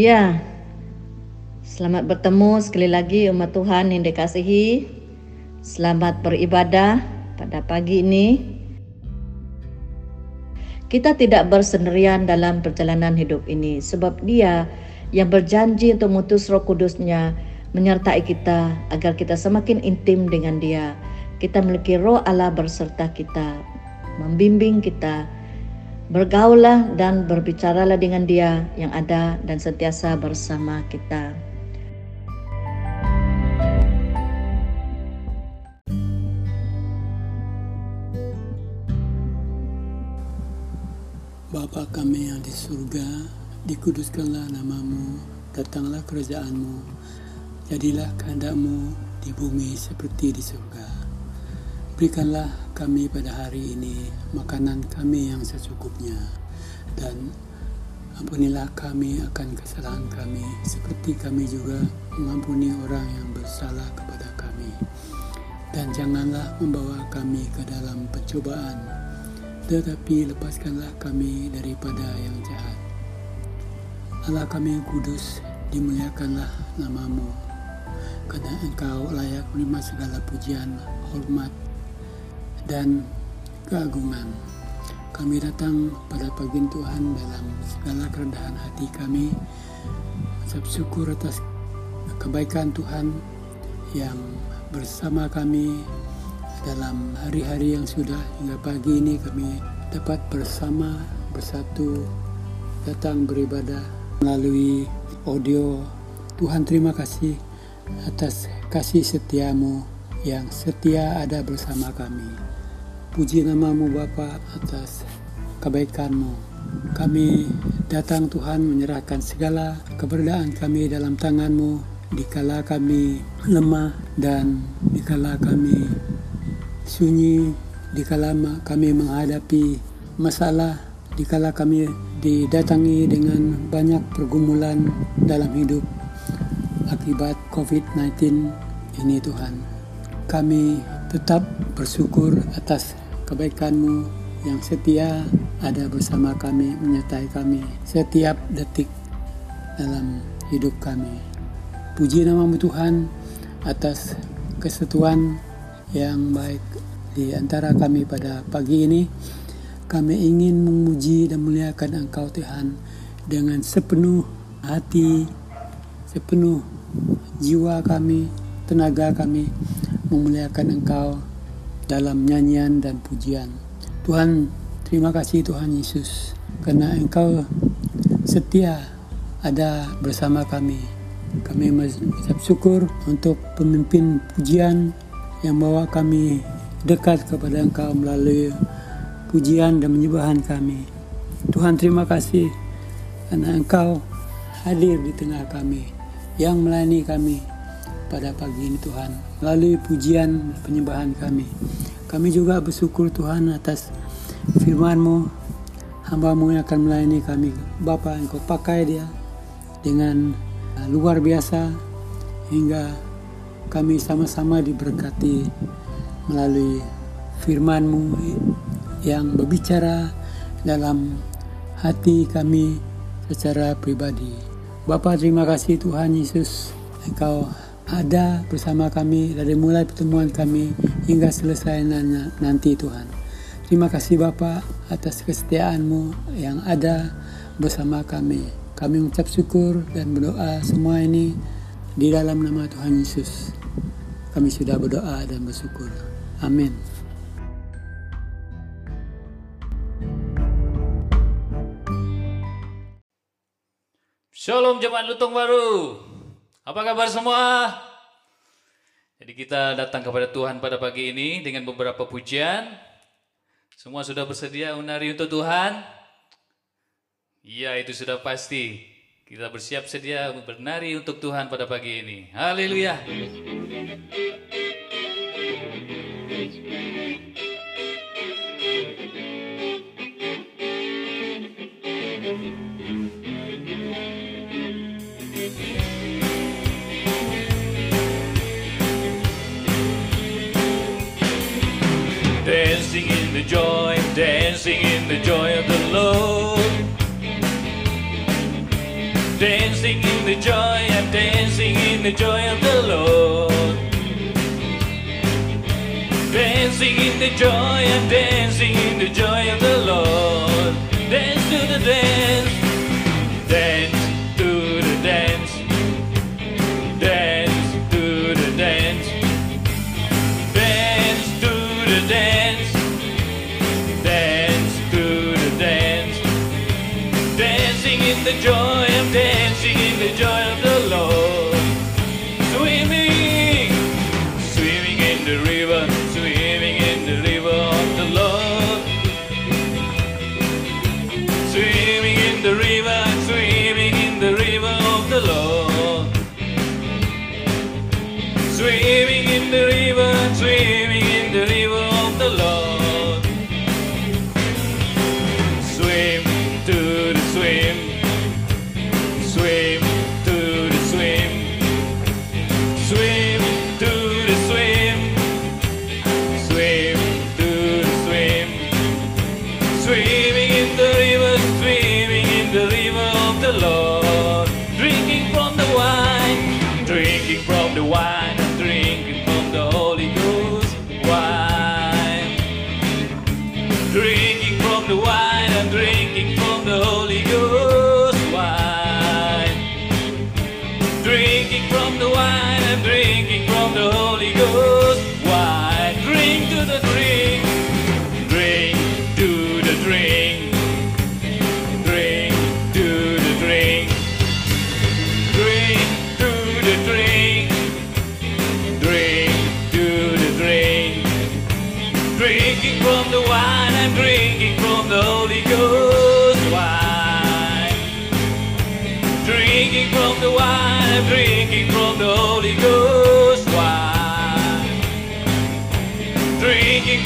Haleluya. Selamat bertemu sekali lagi umat Tuhan yang dikasihi. Selamat beribadah pada pagi ini. Kita tidak bersendirian dalam perjalanan hidup ini sebab Dia yang berjanji untuk mutus Roh Kudusnya menyertai kita agar kita semakin intim dengan Dia. Kita memiliki Roh Allah berserta kita, membimbing kita Bergaulah dan berbicaralah dengan Dia yang ada dan sentiasa bersama kita. Bapa kami yang di surga, dikuduskanlah namamu, datanglah kerajaanmu, jadilah kehendakmu di bumi seperti di surga. Berikanlah kami pada hari ini makanan kami yang secukupnya dan ampunilah kami akan kesalahan kami seperti kami juga mengampuni orang yang bersalah kepada kami. Dan janganlah membawa kami ke dalam pencobaan, tetapi lepaskanlah kami daripada yang jahat. Allah kami yang kudus, dimuliakanlah namamu, karena engkau layak menerima segala pujian, hormat, dan keagungan. Kami datang pada pagi Tuhan dalam segala kerendahan hati kami, mengucap syukur atas kebaikan Tuhan yang bersama kami dalam hari-hari yang sudah hingga pagi ini kami dapat bersama bersatu datang beribadah melalui audio. Tuhan terima kasih atas kasih setiamu yang setia ada bersama kami. Puji namamu Bapa atas kebaikanmu. Kami datang Tuhan menyerahkan segala keberadaan kami dalam tanganmu dikala kami lemah dan dikala kami sunyi, dikala kami menghadapi masalah, dikala kami didatangi dengan banyak pergumulan dalam hidup akibat COVID-19 ini Tuhan. Kami tetap bersyukur atas kebaikanmu yang setia ada bersama kami, menyertai kami setiap detik dalam hidup kami. Puji namamu Tuhan atas kesatuan yang baik di antara kami pada pagi ini. Kami ingin memuji dan muliakan Engkau Tuhan dengan sepenuh hati, sepenuh jiwa kami, tenaga kami memuliakan Engkau dalam nyanyian dan pujian. Tuhan, terima kasih Tuhan Yesus karena Engkau setia ada bersama kami. Kami mengucap syukur untuk pemimpin pujian yang bawa kami dekat kepada Engkau melalui pujian dan menyembahan kami. Tuhan terima kasih karena Engkau hadir di tengah kami yang melayani kami pada pagi ini Tuhan melalui pujian penyembahan kami. Kami juga bersyukur Tuhan atas firman-Mu hambamu yang akan melayani kami. Bapa engkau pakai dia dengan uh, luar biasa hingga kami sama-sama diberkati melalui firman-Mu yang berbicara dalam hati kami secara pribadi. Bapak terima kasih Tuhan Yesus Engkau ada bersama kami dari mulai pertemuan kami hingga selesai nanti Tuhan. Terima kasih Bapak atas kesetiaanmu yang ada bersama kami. Kami mengucap syukur dan berdoa semua ini di dalam nama Tuhan Yesus. Kami sudah berdoa dan bersyukur. Amin. Shalom jemaat Lutung Baru. Apa kabar semua? Jadi kita datang kepada Tuhan pada pagi ini dengan beberapa pujian. Semua sudah bersedia unari untuk Tuhan? Iya, itu sudah pasti. Kita bersiap sedia bernari untuk Tuhan pada pagi ini. Haleluya. the joy, dancing in the joy of the Lord. Dancing in the joy, I'm dancing in the joy of the Lord. Dancing in the joy, I'm dancing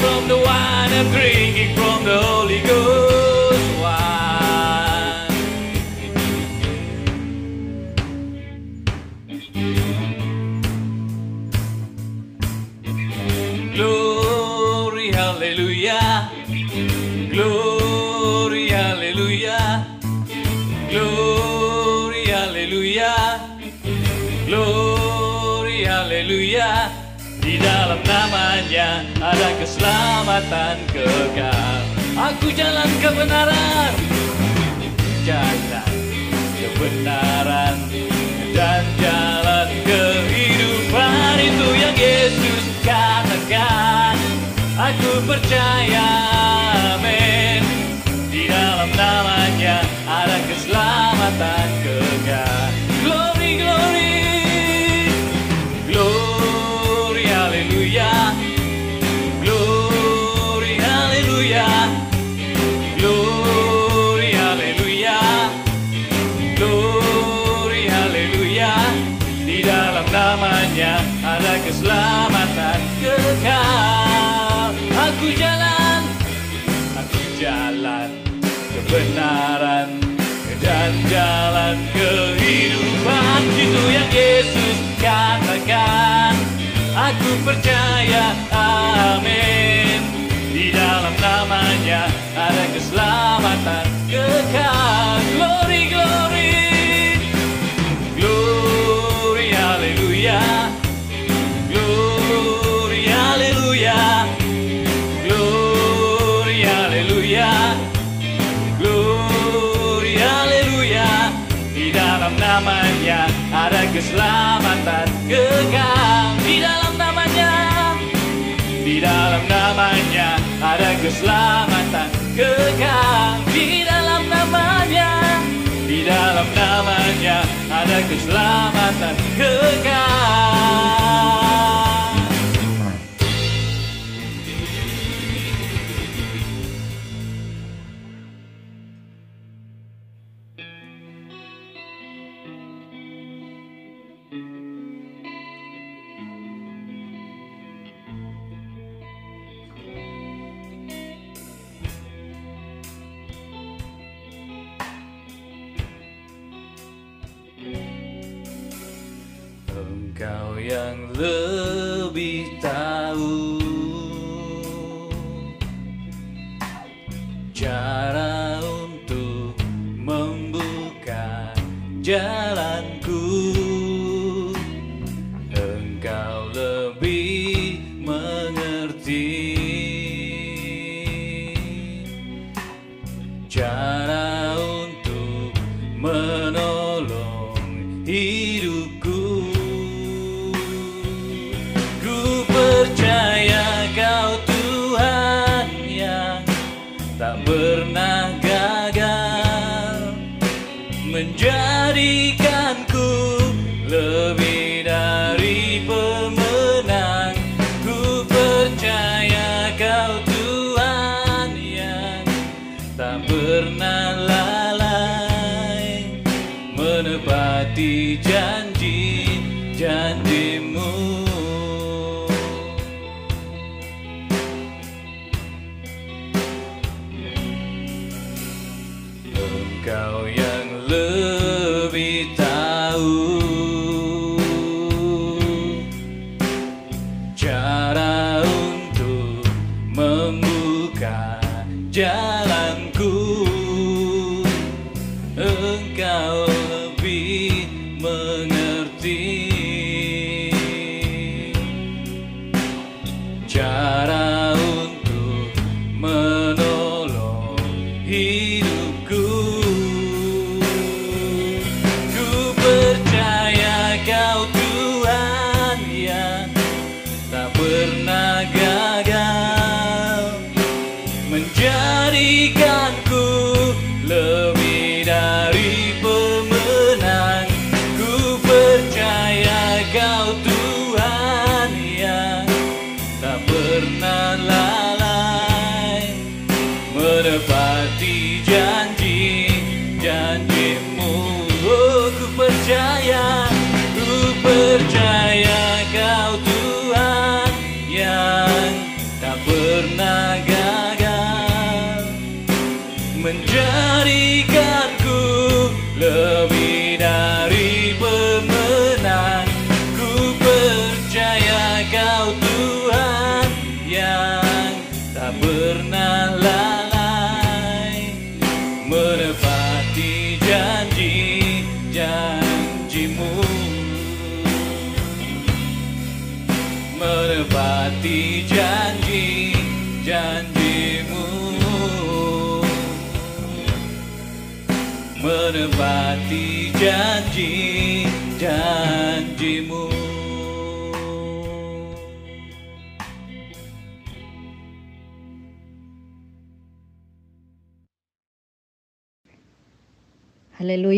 from the wine, I'm drinking from the namanya ada keselamatan kekal. Aku jalan kebenaran Jalan kebenaran Dan jalan kehidupan Itu yang Yesus katakan. Aku percaya amin. Di dalam namanya ada keselamatan kekal. jalan kehidupan Itu yang Yesus katakan. Aku percaya, amin. Di dalam namanya ada keselamatan. keselamatan kekal. Di dalam namanya di dalam namanya ada keselamatan kekal. Di dalam namanya di dalam namanya ada keselamatan kekal. Kau yang lebih Engkau yang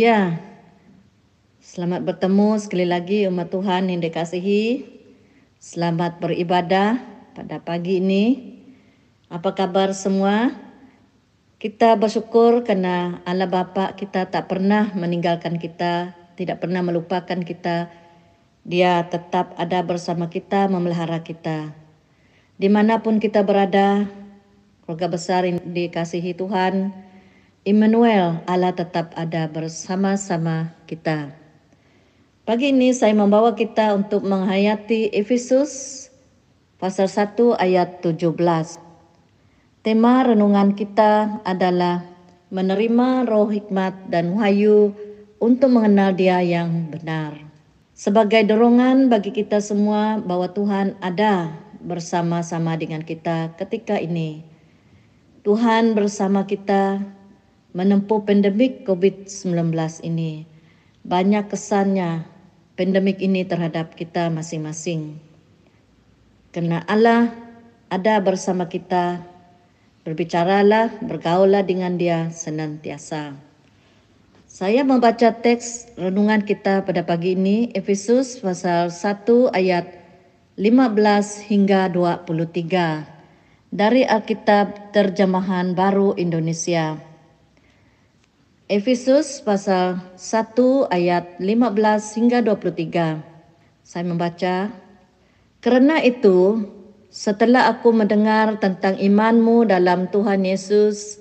Haleluya. Selamat bertemu sekali lagi umat Tuhan yang dikasihi. Selamat beribadah pada pagi ini. Apa kabar semua? Kita bersyukur karena Allah Bapa kita tak pernah meninggalkan kita, tidak pernah melupakan kita. Dia tetap ada bersama kita, memelihara kita. Di mana pun kita berada, keluarga besar yang dikasihi Tuhan, Immanuel, Allah tetap ada bersama-sama kita. Pagi ini saya membawa kita untuk menghayati Efesus pasal 1 ayat 17. Tema renungan kita adalah menerima roh hikmat dan wahyu untuk mengenal dia yang benar. Sebagai dorongan bagi kita semua bahwa Tuhan ada bersama-sama dengan kita ketika ini. Tuhan bersama kita menempuh pandemik COVID-19 ini. Banyak kesannya pandemik ini terhadap kita masing-masing. Karena Allah ada bersama kita, berbicaralah, bergaullah dengan dia senantiasa. Saya membaca teks renungan kita pada pagi ini, Efesus pasal 1 ayat 15 hingga 23 dari Alkitab Terjemahan Baru Indonesia. Efesus pasal 1 ayat 15 hingga 23. Saya membaca, Karena itu, setelah aku mendengar tentang imanmu dalam Tuhan Yesus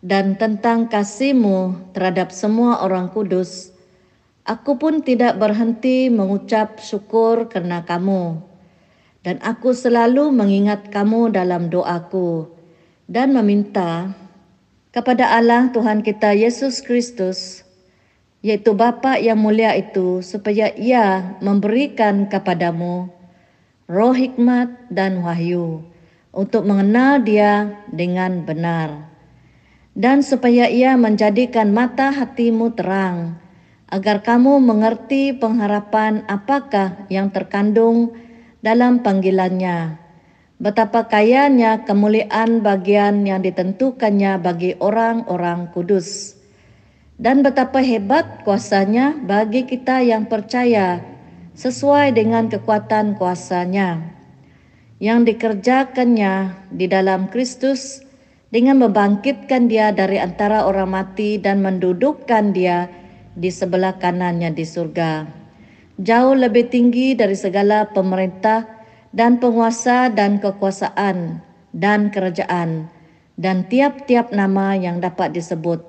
dan tentang kasihmu terhadap semua orang kudus, aku pun tidak berhenti mengucap syukur karena kamu. Dan aku selalu mengingat kamu dalam doaku dan meminta kepada Allah Tuhan kita Yesus Kristus, yaitu Bapa yang mulia itu, supaya ia memberikan kepadamu roh hikmat dan wahyu untuk mengenal dia dengan benar. Dan supaya ia menjadikan mata hatimu terang, agar kamu mengerti pengharapan apakah yang terkandung dalam panggilannya. Betapa kayanya kemuliaan bagian yang ditentukannya bagi orang-orang kudus. Dan betapa hebat kuasanya bagi kita yang percaya sesuai dengan kekuatan kuasanya yang dikerjakannya di dalam Kristus dengan membangkitkan dia dari antara orang mati dan mendudukkan dia di sebelah kanannya di surga. Jauh lebih tinggi dari segala pemerintah dan penguasa dan kekuasaan dan kerajaan dan tiap-tiap nama yang dapat disebut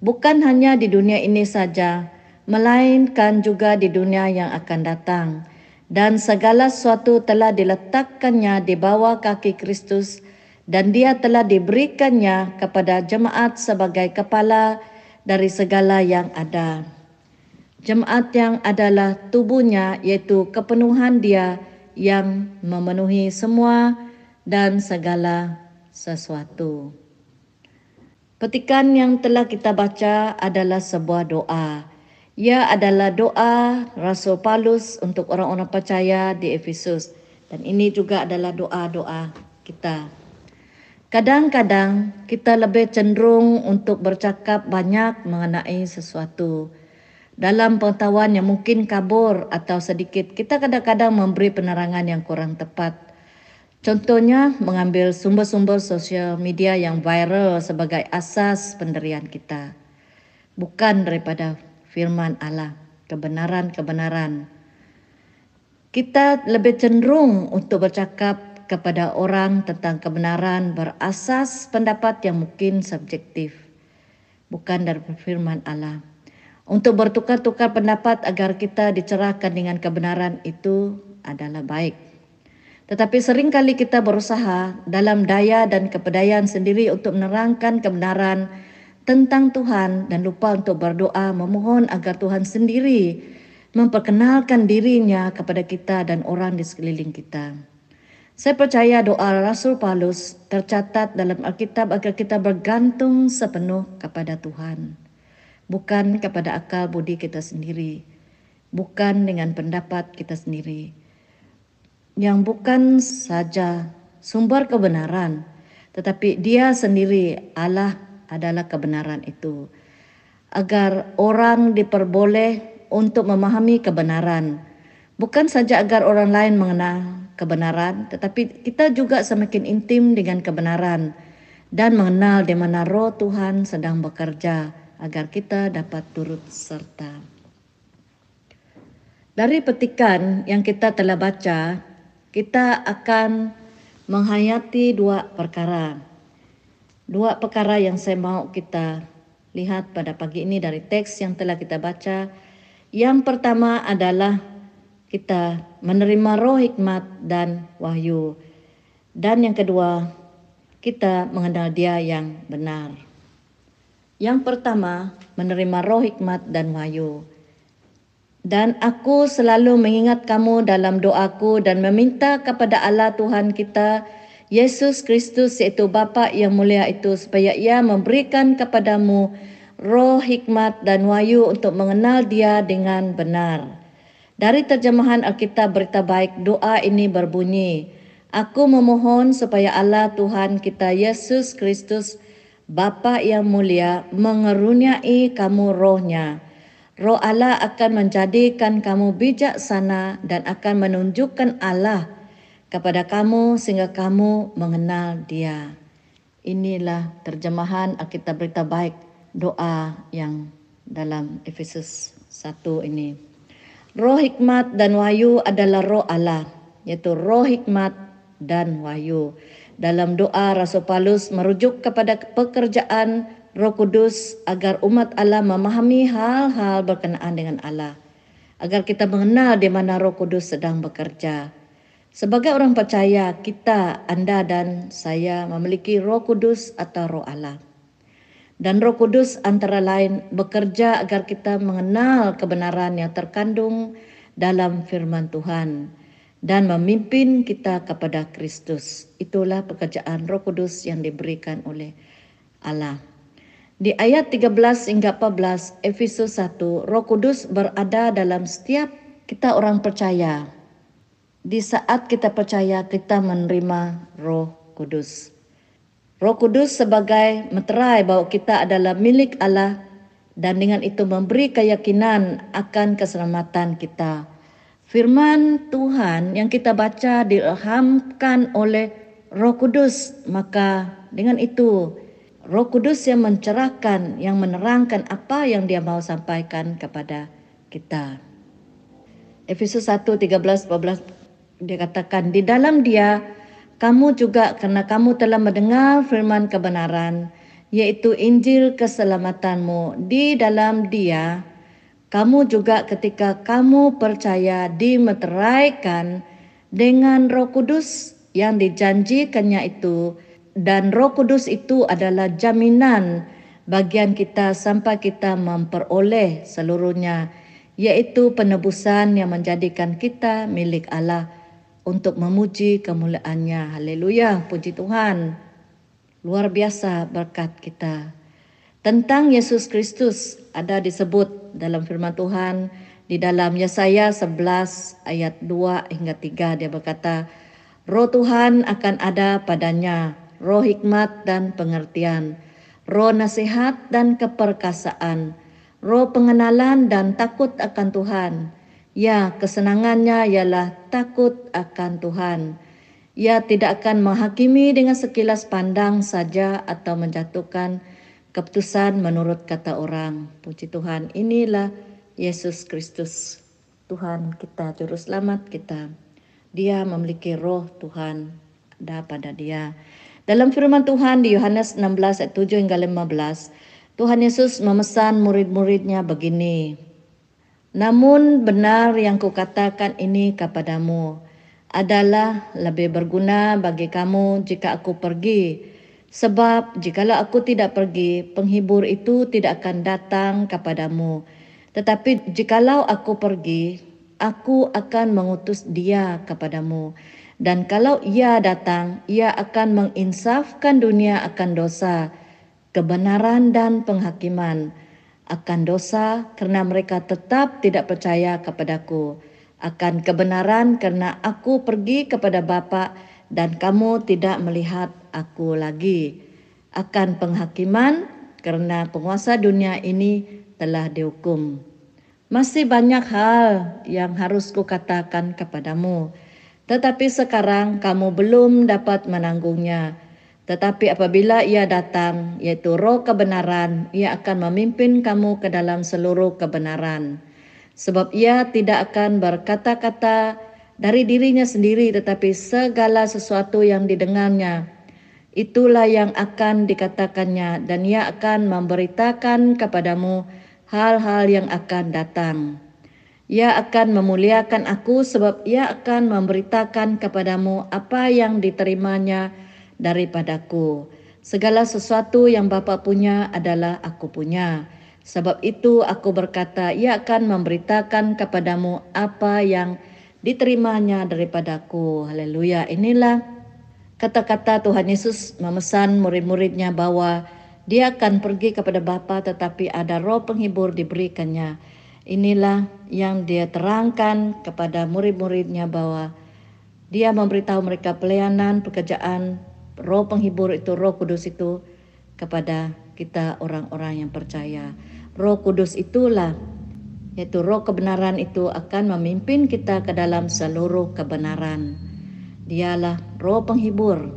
bukan hanya di dunia ini saja melainkan juga di dunia yang akan datang dan segala sesuatu telah diletakkannya di bawah kaki Kristus dan dia telah diberikannya kepada jemaat sebagai kepala dari segala yang ada. Jemaat yang adalah tubuhnya yaitu kepenuhan dia yang memenuhi semua dan segala sesuatu. Petikan yang telah kita baca adalah sebuah doa. Ia adalah doa Rasul Paulus untuk orang-orang percaya di Efesus dan ini juga adalah doa-doa kita. Kadang-kadang kita lebih cenderung untuk bercakap banyak mengenai sesuatu. Dalam pengetahuan yang mungkin kabur atau sedikit, kita kadang-kadang memberi penerangan yang kurang tepat. Contohnya, mengambil sumber-sumber sosial media yang viral sebagai asas penderian kita. Bukan daripada firman Allah, kebenaran-kebenaran. Kita lebih cenderung untuk bercakap kepada orang tentang kebenaran berasas pendapat yang mungkin subjektif, bukan dari firman Allah. Untuk bertukar-tukar pendapat agar kita dicerahkan dengan kebenaran itu adalah baik. Tetapi sering kali kita berusaha dalam daya dan kepedayaan sendiri untuk menerangkan kebenaran tentang Tuhan dan lupa untuk berdoa memohon agar Tuhan sendiri memperkenalkan dirinya kepada kita dan orang di sekeliling kita. Saya percaya doa Rasul Paulus tercatat dalam Alkitab agar kita bergantung sepenuh kepada Tuhan. Bukan kepada akal budi kita sendiri. Bukan dengan pendapat kita sendiri. Yang bukan saja sumber kebenaran. Tetapi dia sendiri Allah adalah kebenaran itu. Agar orang diperboleh untuk memahami kebenaran. Bukan saja agar orang lain mengenal kebenaran, tetapi kita juga semakin intim dengan kebenaran dan mengenal di mana roh Tuhan sedang bekerja agar kita dapat turut serta. Dari petikan yang kita telah baca, kita akan menghayati dua perkara. Dua perkara yang saya mau kita lihat pada pagi ini dari teks yang telah kita baca. Yang pertama adalah kita menerima roh hikmat dan wahyu. Dan yang kedua, kita mengenal dia yang benar. Yang pertama, menerima roh hikmat dan wahyu. Dan aku selalu mengingat kamu dalam doaku dan meminta kepada Allah Tuhan kita, Yesus Kristus yaitu Bapa yang mulia itu supaya ia memberikan kepadamu roh hikmat dan wahyu untuk mengenal dia dengan benar dari terjemahan Alkitab Berita Baik, doa ini berbunyi, Aku memohon supaya Allah Tuhan kita Yesus Kristus, Bapa yang mulia, mengeruniai kamu rohnya. Roh Allah akan menjadikan kamu bijaksana dan akan menunjukkan Allah kepada kamu sehingga kamu mengenal dia. Inilah terjemahan Alkitab Berita Baik, doa yang dalam Efesus 1 ini. Roh hikmat dan wahyu adalah roh Allah, yaitu roh hikmat dan wahyu. Dalam doa Rasul Paulus merujuk kepada pekerjaan Roh Kudus agar umat Allah memahami hal-hal berkenaan dengan Allah. Agar kita mengenal di mana Roh Kudus sedang bekerja. Sebagai orang percaya, kita, Anda dan saya memiliki Roh Kudus atau Roh Allah. Dan Roh Kudus antara lain bekerja agar kita mengenal kebenaran yang terkandung dalam firman Tuhan dan memimpin kita kepada Kristus. Itulah pekerjaan Roh Kudus yang diberikan oleh Allah. Di ayat 13 hingga 14 Efesus 1, Roh Kudus berada dalam setiap kita orang percaya. Di saat kita percaya, kita menerima Roh Kudus. Roh Kudus sebagai meterai bahwa kita adalah milik Allah dan dengan itu memberi keyakinan akan keselamatan kita. Firman Tuhan yang kita baca diilhamkan oleh Roh Kudus, maka dengan itu Roh Kudus yang mencerahkan, yang menerangkan apa yang dia mau sampaikan kepada kita. Efesus 1, 13, 14 dia katakan di dalam dia kamu juga karena kamu telah mendengar firman kebenaran yaitu Injil keselamatanmu di dalam dia kamu juga ketika kamu percaya dimeteraikan dengan Roh Kudus yang dijanjikannya itu dan Roh Kudus itu adalah jaminan bagian kita sampai kita memperoleh seluruhnya yaitu penebusan yang menjadikan kita milik Allah untuk memuji kemuliaannya. Haleluya, puji Tuhan. Luar biasa berkat kita. Tentang Yesus Kristus ada disebut dalam firman Tuhan di dalam Yesaya 11 ayat 2 hingga 3 dia berkata, Roh Tuhan akan ada padanya roh hikmat dan pengertian, roh nasihat dan keperkasaan, roh pengenalan dan takut akan Tuhan. Ya, kesenangannya ialah takut akan Tuhan. Ia tidak akan menghakimi dengan sekilas pandang saja atau menjatuhkan keputusan menurut kata orang. Puji Tuhan, inilah Yesus Kristus. Tuhan kita, Juru Selamat kita. Dia memiliki roh Tuhan, ada pada dia. Dalam firman Tuhan di Yohanes 16 ayat 7 hingga 15, Tuhan Yesus memesan murid-muridnya begini. Namun benar yang kukatakan ini kepadamu adalah lebih berguna bagi kamu jika aku pergi. Sebab jikalau aku tidak pergi, penghibur itu tidak akan datang kepadamu. Tetapi jikalau aku pergi, aku akan mengutus dia kepadamu. Dan kalau ia datang, ia akan menginsafkan dunia akan dosa, kebenaran dan penghakiman akan dosa karena mereka tetap tidak percaya kepadaku, akan kebenaran karena aku pergi kepada Bapa dan kamu tidak melihat aku lagi, akan penghakiman karena penguasa dunia ini telah dihukum. Masih banyak hal yang harus kukatakan kepadamu, tetapi sekarang kamu belum dapat menanggungnya. Tetapi apabila ia datang, yaitu roh kebenaran, ia akan memimpin kamu ke dalam seluruh kebenaran. Sebab ia tidak akan berkata-kata dari dirinya sendiri, tetapi segala sesuatu yang didengarnya, itulah yang akan dikatakannya, dan ia akan memberitakan kepadamu hal-hal yang akan datang. Ia akan memuliakan aku sebab ia akan memberitakan kepadamu apa yang diterimanya daripadaku. Segala sesuatu yang Bapa punya adalah aku punya. Sebab itu aku berkata ia akan memberitakan kepadamu apa yang diterimanya daripadaku. Haleluya. Inilah kata-kata Tuhan Yesus memesan murid-muridnya bahwa dia akan pergi kepada Bapa tetapi ada roh penghibur diberikannya Inilah yang dia terangkan kepada murid-muridnya bahwa dia memberitahu mereka pelayanan, pekerjaan, roh penghibur itu, roh kudus itu kepada kita orang-orang yang percaya. Roh kudus itulah, yaitu roh kebenaran itu akan memimpin kita ke dalam seluruh kebenaran. Dialah roh penghibur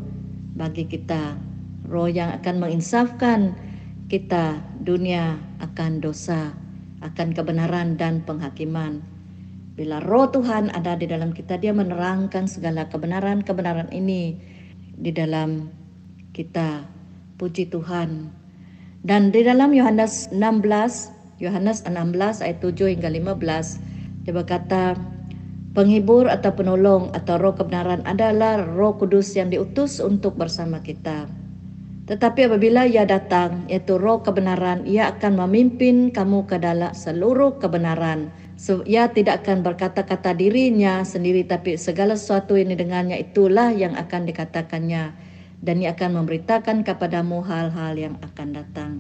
bagi kita, roh yang akan menginsafkan kita dunia akan dosa akan kebenaran dan penghakiman. Bila roh Tuhan ada di dalam kita, dia menerangkan segala kebenaran-kebenaran ini di dalam kita. Puji Tuhan. Dan di dalam Yohanes 16, Yohanes 16 ayat 7 hingga 15, dia berkata, penghibur atau penolong atau roh kebenaran adalah roh kudus yang diutus untuk bersama kita. Tetapi apabila ia datang, yaitu roh kebenaran, ia akan memimpin kamu ke dalam seluruh kebenaran. Ia tidak akan berkata-kata dirinya sendiri, tapi segala sesuatu yang didengarnya itulah yang akan dikatakannya. Dan ia akan memberitakan kepadamu hal-hal yang akan datang.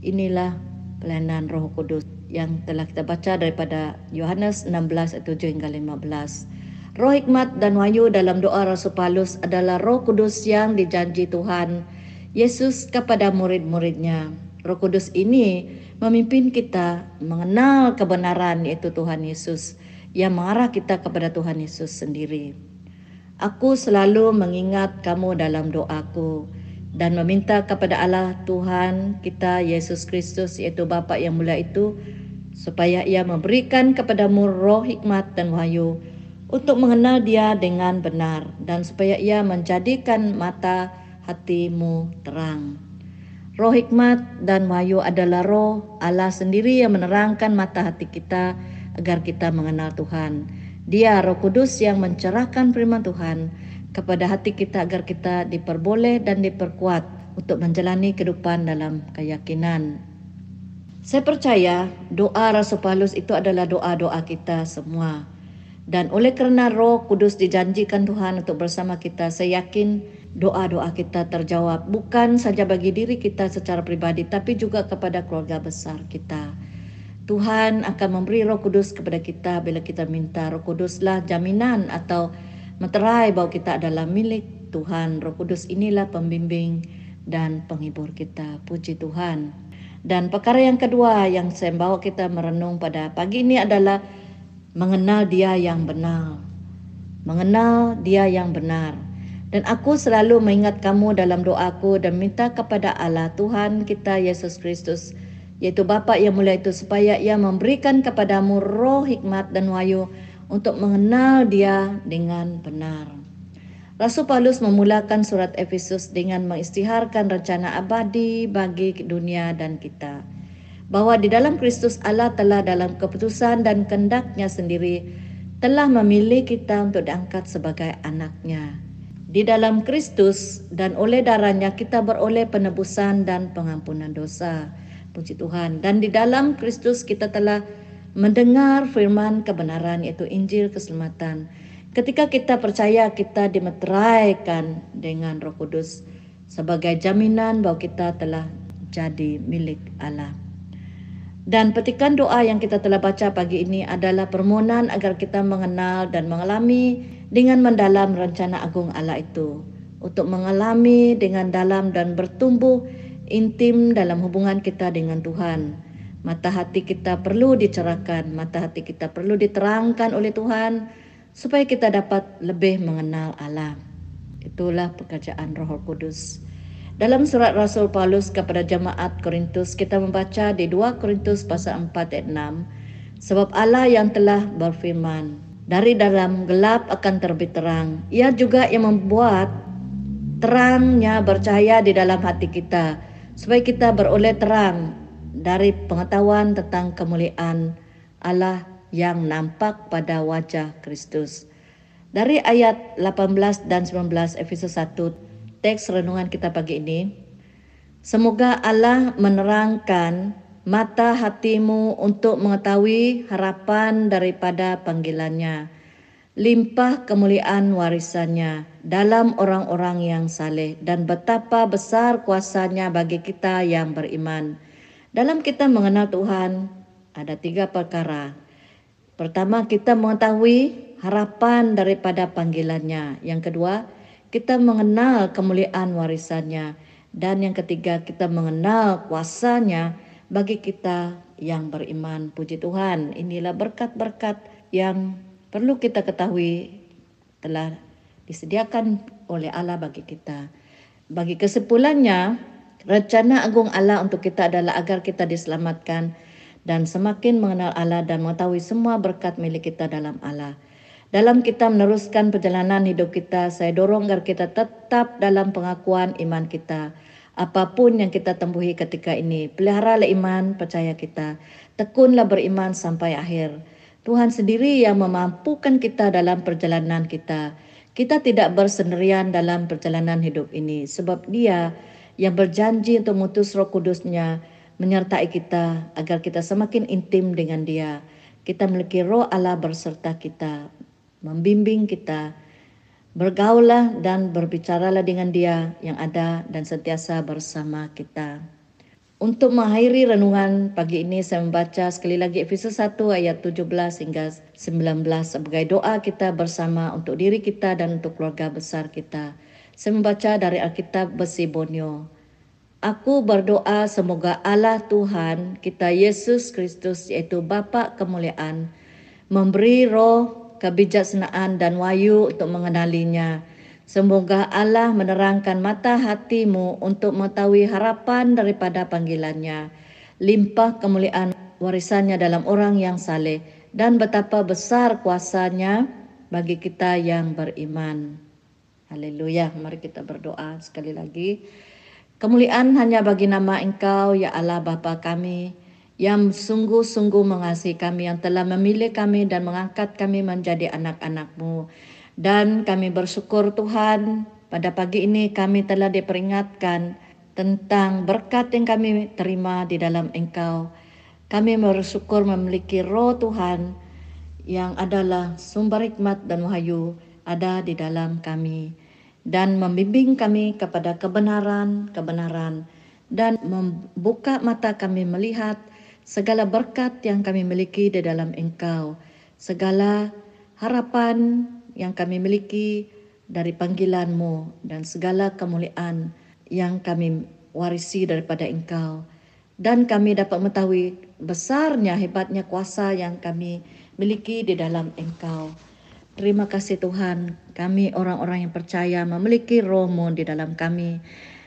Inilah pelayanan roh kudus yang telah kita baca daripada Yohanes 16 ayat 7 hingga 15. Roh hikmat dan wahyu dalam doa Rasul Paulus adalah roh kudus yang dijanji Tuhan Yesus kepada murid-muridnya. Roh Kudus ini memimpin kita mengenal kebenaran yaitu Tuhan Yesus yang mengarah kita kepada Tuhan Yesus sendiri. Aku selalu mengingat kamu dalam doaku dan meminta kepada Allah Tuhan kita Yesus Kristus yaitu Bapa yang mulia itu supaya ia memberikan kepadamu roh hikmat dan wahyu untuk mengenal dia dengan benar dan supaya ia menjadikan mata hatimu terang. Roh hikmat dan wahyu adalah roh Allah sendiri yang menerangkan mata hati kita agar kita mengenal Tuhan. Dia roh kudus yang mencerahkan firman Tuhan kepada hati kita agar kita diperboleh dan diperkuat untuk menjalani kehidupan dalam keyakinan. Saya percaya doa Rasul Paulus itu adalah doa-doa kita semua. Dan oleh kerana roh kudus dijanjikan Tuhan untuk bersama kita, saya yakin doa-doa kita terjawab bukan saja bagi diri kita secara pribadi tapi juga kepada keluarga besar kita. Tuhan akan memberi Roh Kudus kepada kita bila kita minta Roh Kuduslah jaminan atau meterai bahawa kita adalah milik Tuhan. Roh Kudus inilah pembimbing dan penghibur kita. Puji Tuhan. Dan perkara yang kedua yang saya bawa kita merenung pada pagi ini adalah mengenal Dia yang benar. Mengenal Dia yang benar. Dan aku selalu mengingat kamu dalam doaku dan minta kepada Allah Tuhan kita Yesus Kristus yaitu Bapa yang mulia itu supaya ia memberikan kepadamu roh hikmat dan wahyu untuk mengenal dia dengan benar. Rasul Paulus memulakan surat Efesus dengan mengistiharkan rencana abadi bagi dunia dan kita. Bahawa di dalam Kristus Allah telah dalam keputusan dan kendaknya sendiri telah memilih kita untuk diangkat sebagai anaknya. Di dalam Kristus dan oleh darahnya kita beroleh penebusan dan pengampunan dosa. Puji Tuhan. Dan di dalam Kristus kita telah mendengar firman kebenaran yaitu Injil keselamatan. Ketika kita percaya kita dimeteraikan dengan roh kudus sebagai jaminan bahawa kita telah jadi milik Allah. Dan petikan doa yang kita telah baca pagi ini adalah permohonan agar kita mengenal dan mengalami dengan mendalam rencana agung Allah itu untuk mengalami dengan dalam dan bertumbuh intim dalam hubungan kita dengan Tuhan. Mata hati kita perlu dicerahkan, mata hati kita perlu diterangkan oleh Tuhan supaya kita dapat lebih mengenal Allah. Itulah pekerjaan Roh Kudus. Dalam surat Rasul Paulus kepada jemaat Korintus kita membaca di 2 Korintus pasal 4 ayat 6 sebab Allah yang telah berfirman dari dalam gelap akan terbit terang. Ia juga yang membuat terangnya bercahaya di dalam hati kita supaya kita beroleh terang dari pengetahuan tentang kemuliaan Allah yang nampak pada wajah Kristus. Dari ayat 18 dan 19 Efesus 1 teks renungan kita pagi ini semoga Allah menerangkan mata hatimu untuk mengetahui harapan daripada panggilannya, limpah kemuliaan warisannya dalam orang-orang yang saleh dan betapa besar kuasanya bagi kita yang beriman. Dalam kita mengenal Tuhan, ada tiga perkara. Pertama, kita mengetahui harapan daripada panggilannya. Yang kedua, kita mengenal kemuliaan warisannya. Dan yang ketiga, kita mengenal kuasanya bagi kita yang beriman. Puji Tuhan, inilah berkat-berkat yang perlu kita ketahui telah disediakan oleh Allah bagi kita. Bagi kesimpulannya, rencana agung Allah untuk kita adalah agar kita diselamatkan dan semakin mengenal Allah dan mengetahui semua berkat milik kita dalam Allah. Dalam kita meneruskan perjalanan hidup kita, saya dorong agar kita tetap dalam pengakuan iman kita apa pun yang kita tempuhi ketika ini. Peliharalah iman, percaya kita. Tekunlah beriman sampai akhir. Tuhan sendiri yang memampukan kita dalam perjalanan kita. Kita tidak bersendirian dalam perjalanan hidup ini sebab dia yang berjanji untuk mutus roh kudusnya menyertai kita agar kita semakin intim dengan dia. Kita memiliki roh Allah berserta kita, membimbing kita, bergaulah dan berbicaralah dengan dia yang ada dan sentiasa bersama kita. Untuk mengakhiri renungan pagi ini saya membaca sekali lagi Efesus 1 ayat 17 hingga 19 sebagai doa kita bersama untuk diri kita dan untuk keluarga besar kita. Saya membaca dari Alkitab Besi Bonyo. Aku berdoa semoga Allah Tuhan kita Yesus Kristus yaitu Bapa kemuliaan memberi roh kebijaksanaan dan wayu untuk mengenalinya Semoga Allah menerangkan mata hatimu untuk mengetahui harapan daripada panggilannya, limpah kemuliaan warisannya dalam orang yang saleh, dan betapa besar kuasanya bagi kita yang beriman. Haleluya, mari kita berdoa sekali lagi. Kemuliaan hanya bagi nama engkau, ya Allah Bapa kami, yang sungguh-sungguh mengasihi kami, yang telah memilih kami dan mengangkat kami menjadi anak-anakmu. Dan kami bersyukur Tuhan pada pagi ini kami telah diperingatkan tentang berkat yang kami terima di dalam Engkau. Kami bersyukur memiliki roh Tuhan yang adalah sumber hikmat dan wahyu ada di dalam kami dan membimbing kami kepada kebenaran, kebenaran dan membuka mata kami melihat segala berkat yang kami miliki di dalam Engkau, segala harapan yang kami miliki dari panggilanmu dan segala kemuliaan yang kami warisi daripada engkau. Dan kami dapat mengetahui besarnya, hebatnya kuasa yang kami miliki di dalam engkau. Terima kasih Tuhan, kami orang-orang yang percaya memiliki rohmu di dalam kami.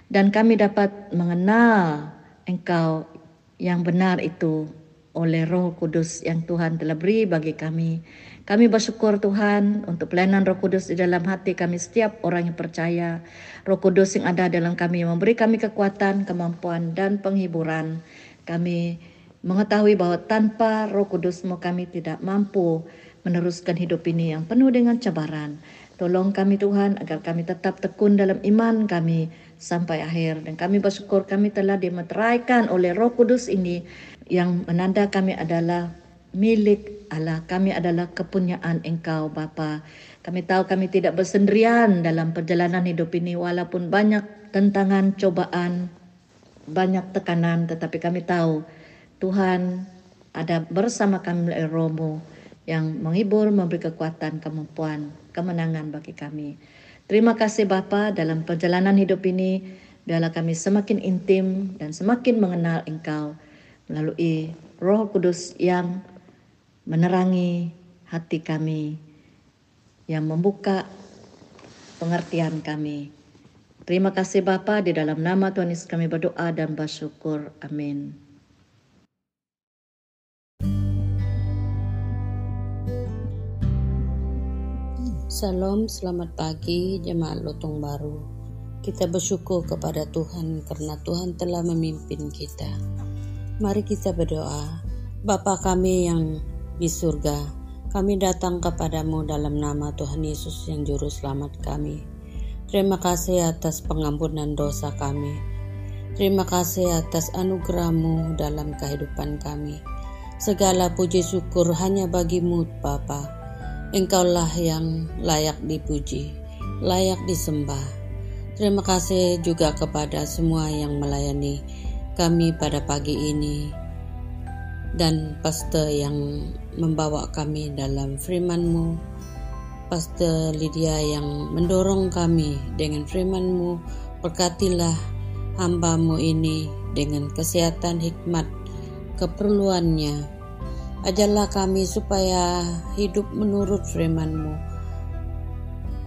Dan kami dapat mengenal engkau yang benar itu oleh roh kudus yang Tuhan telah beri bagi kami. Kami bersyukur Tuhan untuk pelayanan Roh Kudus di dalam hati kami setiap orang yang percaya. Roh Kudus yang ada dalam kami memberi kami kekuatan, kemampuan dan penghiburan. Kami mengetahui bahwa tanpa Roh Kudusmu kami tidak mampu meneruskan hidup ini yang penuh dengan cabaran. Tolong kami Tuhan agar kami tetap tekun dalam iman kami sampai akhir. Dan kami bersyukur kami telah dimeteraikan oleh roh kudus ini yang menanda kami adalah milik Allah. Kami adalah kepunyaan Engkau Bapa. Kami tahu kami tidak bersendirian dalam perjalanan hidup ini walaupun banyak tentangan, cobaan, banyak tekanan tetapi kami tahu Tuhan ada bersama kami melalui rohmu yang menghibur, memberi kekuatan, kemampuan, kemenangan bagi kami. Terima kasih Bapa dalam perjalanan hidup ini biarlah kami semakin intim dan semakin mengenal Engkau melalui Roh Kudus yang menerangi hati kami, yang membuka pengertian kami. Terima kasih Bapa di dalam nama Tuhan Yesus kami berdoa dan bersyukur. Amin. Salam, selamat pagi jemaat Lotong Baru. Kita bersyukur kepada Tuhan karena Tuhan telah memimpin kita. Mari kita berdoa. Bapa kami yang di surga. Kami datang kepadamu dalam nama Tuhan Yesus yang juru selamat kami. Terima kasih atas pengampunan dosa kami. Terima kasih atas anugerahmu dalam kehidupan kami. Segala puji syukur hanya bagimu Bapa. Engkaulah yang layak dipuji, layak disembah. Terima kasih juga kepada semua yang melayani kami pada pagi ini dan pastor yang membawa kami dalam firman-Mu. Pastor Lydia yang mendorong kami dengan firman-Mu, berkatilah hamba-Mu ini dengan kesehatan hikmat keperluannya. Ajarlah kami supaya hidup menurut firman-Mu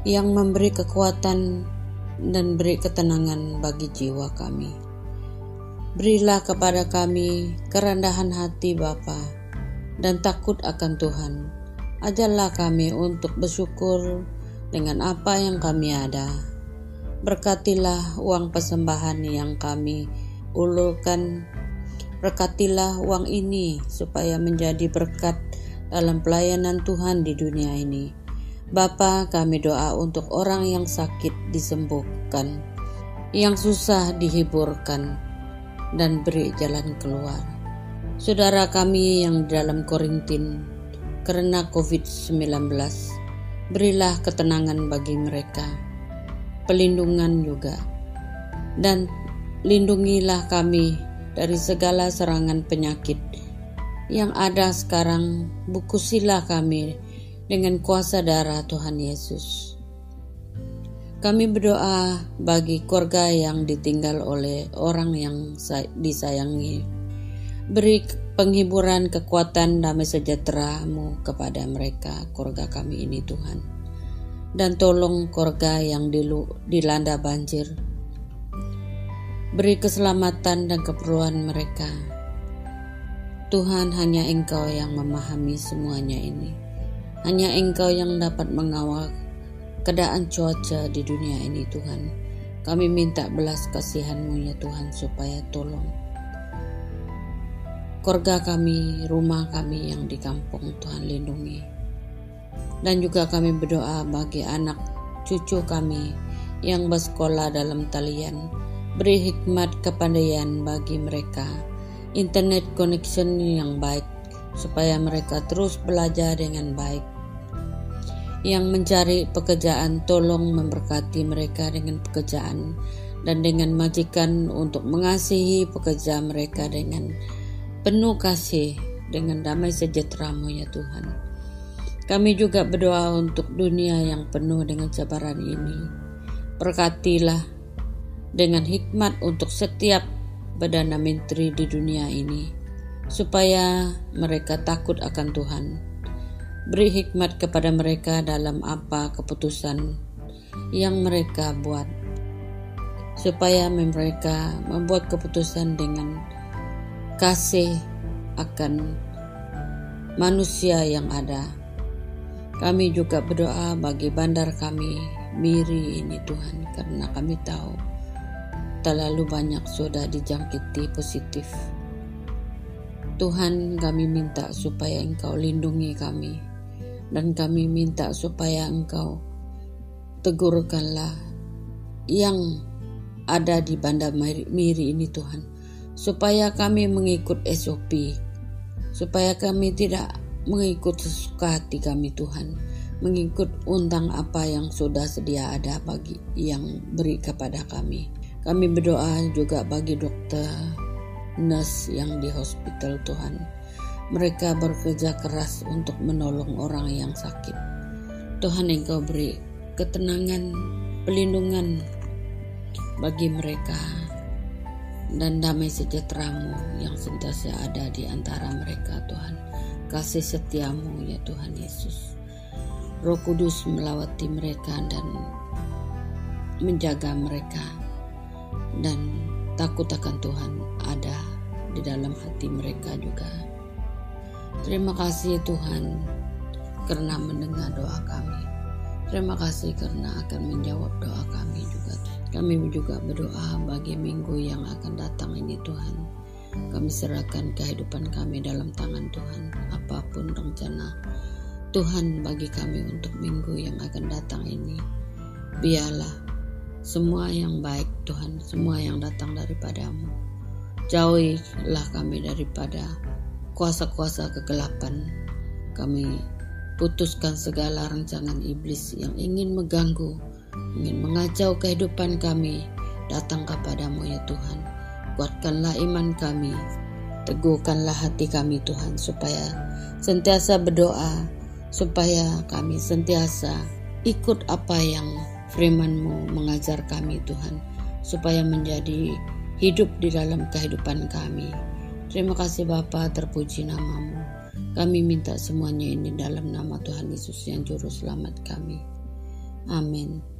yang memberi kekuatan dan beri ketenangan bagi jiwa kami. Berilah kepada kami kerendahan hati Bapa dan takut akan Tuhan. Ajarlah kami untuk bersyukur dengan apa yang kami ada. Berkatilah uang persembahan yang kami ulurkan. Berkatilah uang ini supaya menjadi berkat dalam pelayanan Tuhan di dunia ini. Bapa, kami doa untuk orang yang sakit disembuhkan yang susah dihiburkan, dan beri jalan keluar. Saudara kami yang dalam Korintin karena COVID-19, berilah ketenangan bagi mereka, pelindungan juga, dan lindungilah kami dari segala serangan penyakit yang ada sekarang. Bukusilah kami dengan kuasa darah Tuhan Yesus. Kami berdoa bagi keluarga yang ditinggal oleh orang yang disayangi Beri penghiburan, kekuatan, damai sejahtera-Mu kepada mereka, keluarga kami ini Tuhan. Dan tolong keluarga yang dilanda banjir. Beri keselamatan dan keperluan mereka. Tuhan hanya Engkau yang memahami semuanya ini. Hanya Engkau yang dapat mengawal keadaan cuaca di dunia ini Tuhan. Kami minta belas kasihan-Mu ya Tuhan supaya tolong keluarga kami, rumah kami yang di kampung Tuhan lindungi. Dan juga kami berdoa bagi anak cucu kami yang bersekolah dalam talian. Beri hikmat kepandaian bagi mereka, internet connection yang baik, supaya mereka terus belajar dengan baik. Yang mencari pekerjaan, tolong memberkati mereka dengan pekerjaan dan dengan majikan untuk mengasihi pekerja mereka dengan penuh kasih dengan damai sejahtera-Mu ya Tuhan. Kami juga berdoa untuk dunia yang penuh dengan cabaran ini. Berkatilah dengan hikmat untuk setiap Perdana Menteri di dunia ini, supaya mereka takut akan Tuhan. Beri hikmat kepada mereka dalam apa keputusan yang mereka buat, supaya mereka membuat keputusan dengan kasih akan manusia yang ada. Kami juga berdoa bagi bandar kami, Miri ini Tuhan, karena kami tahu terlalu banyak sudah dijangkiti positif. Tuhan kami minta supaya Engkau lindungi kami dan kami minta supaya Engkau tegurkanlah yang ada di Bandar Miri ini Tuhan supaya kami mengikut SOP, supaya kami tidak mengikut sesuka hati kami Tuhan, mengikut undang apa yang sudah sedia ada bagi yang beri kepada kami. Kami berdoa juga bagi dokter, nurse yang di hospital Tuhan. Mereka bekerja keras untuk menolong orang yang sakit. Tuhan Engkau beri ketenangan, pelindungan bagi mereka dan damai sejahteramu yang sentiasa ada di antara mereka Tuhan. Kasih setiamu ya Tuhan Yesus. Roh Kudus melawati mereka dan menjaga mereka dan takut akan Tuhan ada di dalam hati mereka juga. Terima kasih Tuhan karena mendengar doa kami. Terima kasih karena akan menjawab doa kami juga. Kami juga berdoa bagi minggu yang akan datang ini Tuhan. Kami serahkan kehidupan kami dalam tangan Tuhan. Apa pun rencana Tuhan bagi kami untuk minggu yang akan datang ini. Biarlah semua yang baik Tuhan, semua yang datang daripadamu. Jauhilah kami daripada kuasa-kuasa kegelapan. Kami putuskan segala rancangan iblis yang ingin mengganggu ingin mengacau kehidupan kami, datang kepadamu ya Tuhan. Kuatkanlah iman kami, teguhkanlah hati kami Tuhan, supaya sentiasa berdoa, supaya kami sentiasa ikut apa yang firman-Mu mengajar kami Tuhan, supaya menjadi hidup di dalam kehidupan kami. Terima kasih Bapa, terpuji namamu. Kami minta semuanya ini dalam nama Tuhan Yesus yang juru selamat kami. Amin.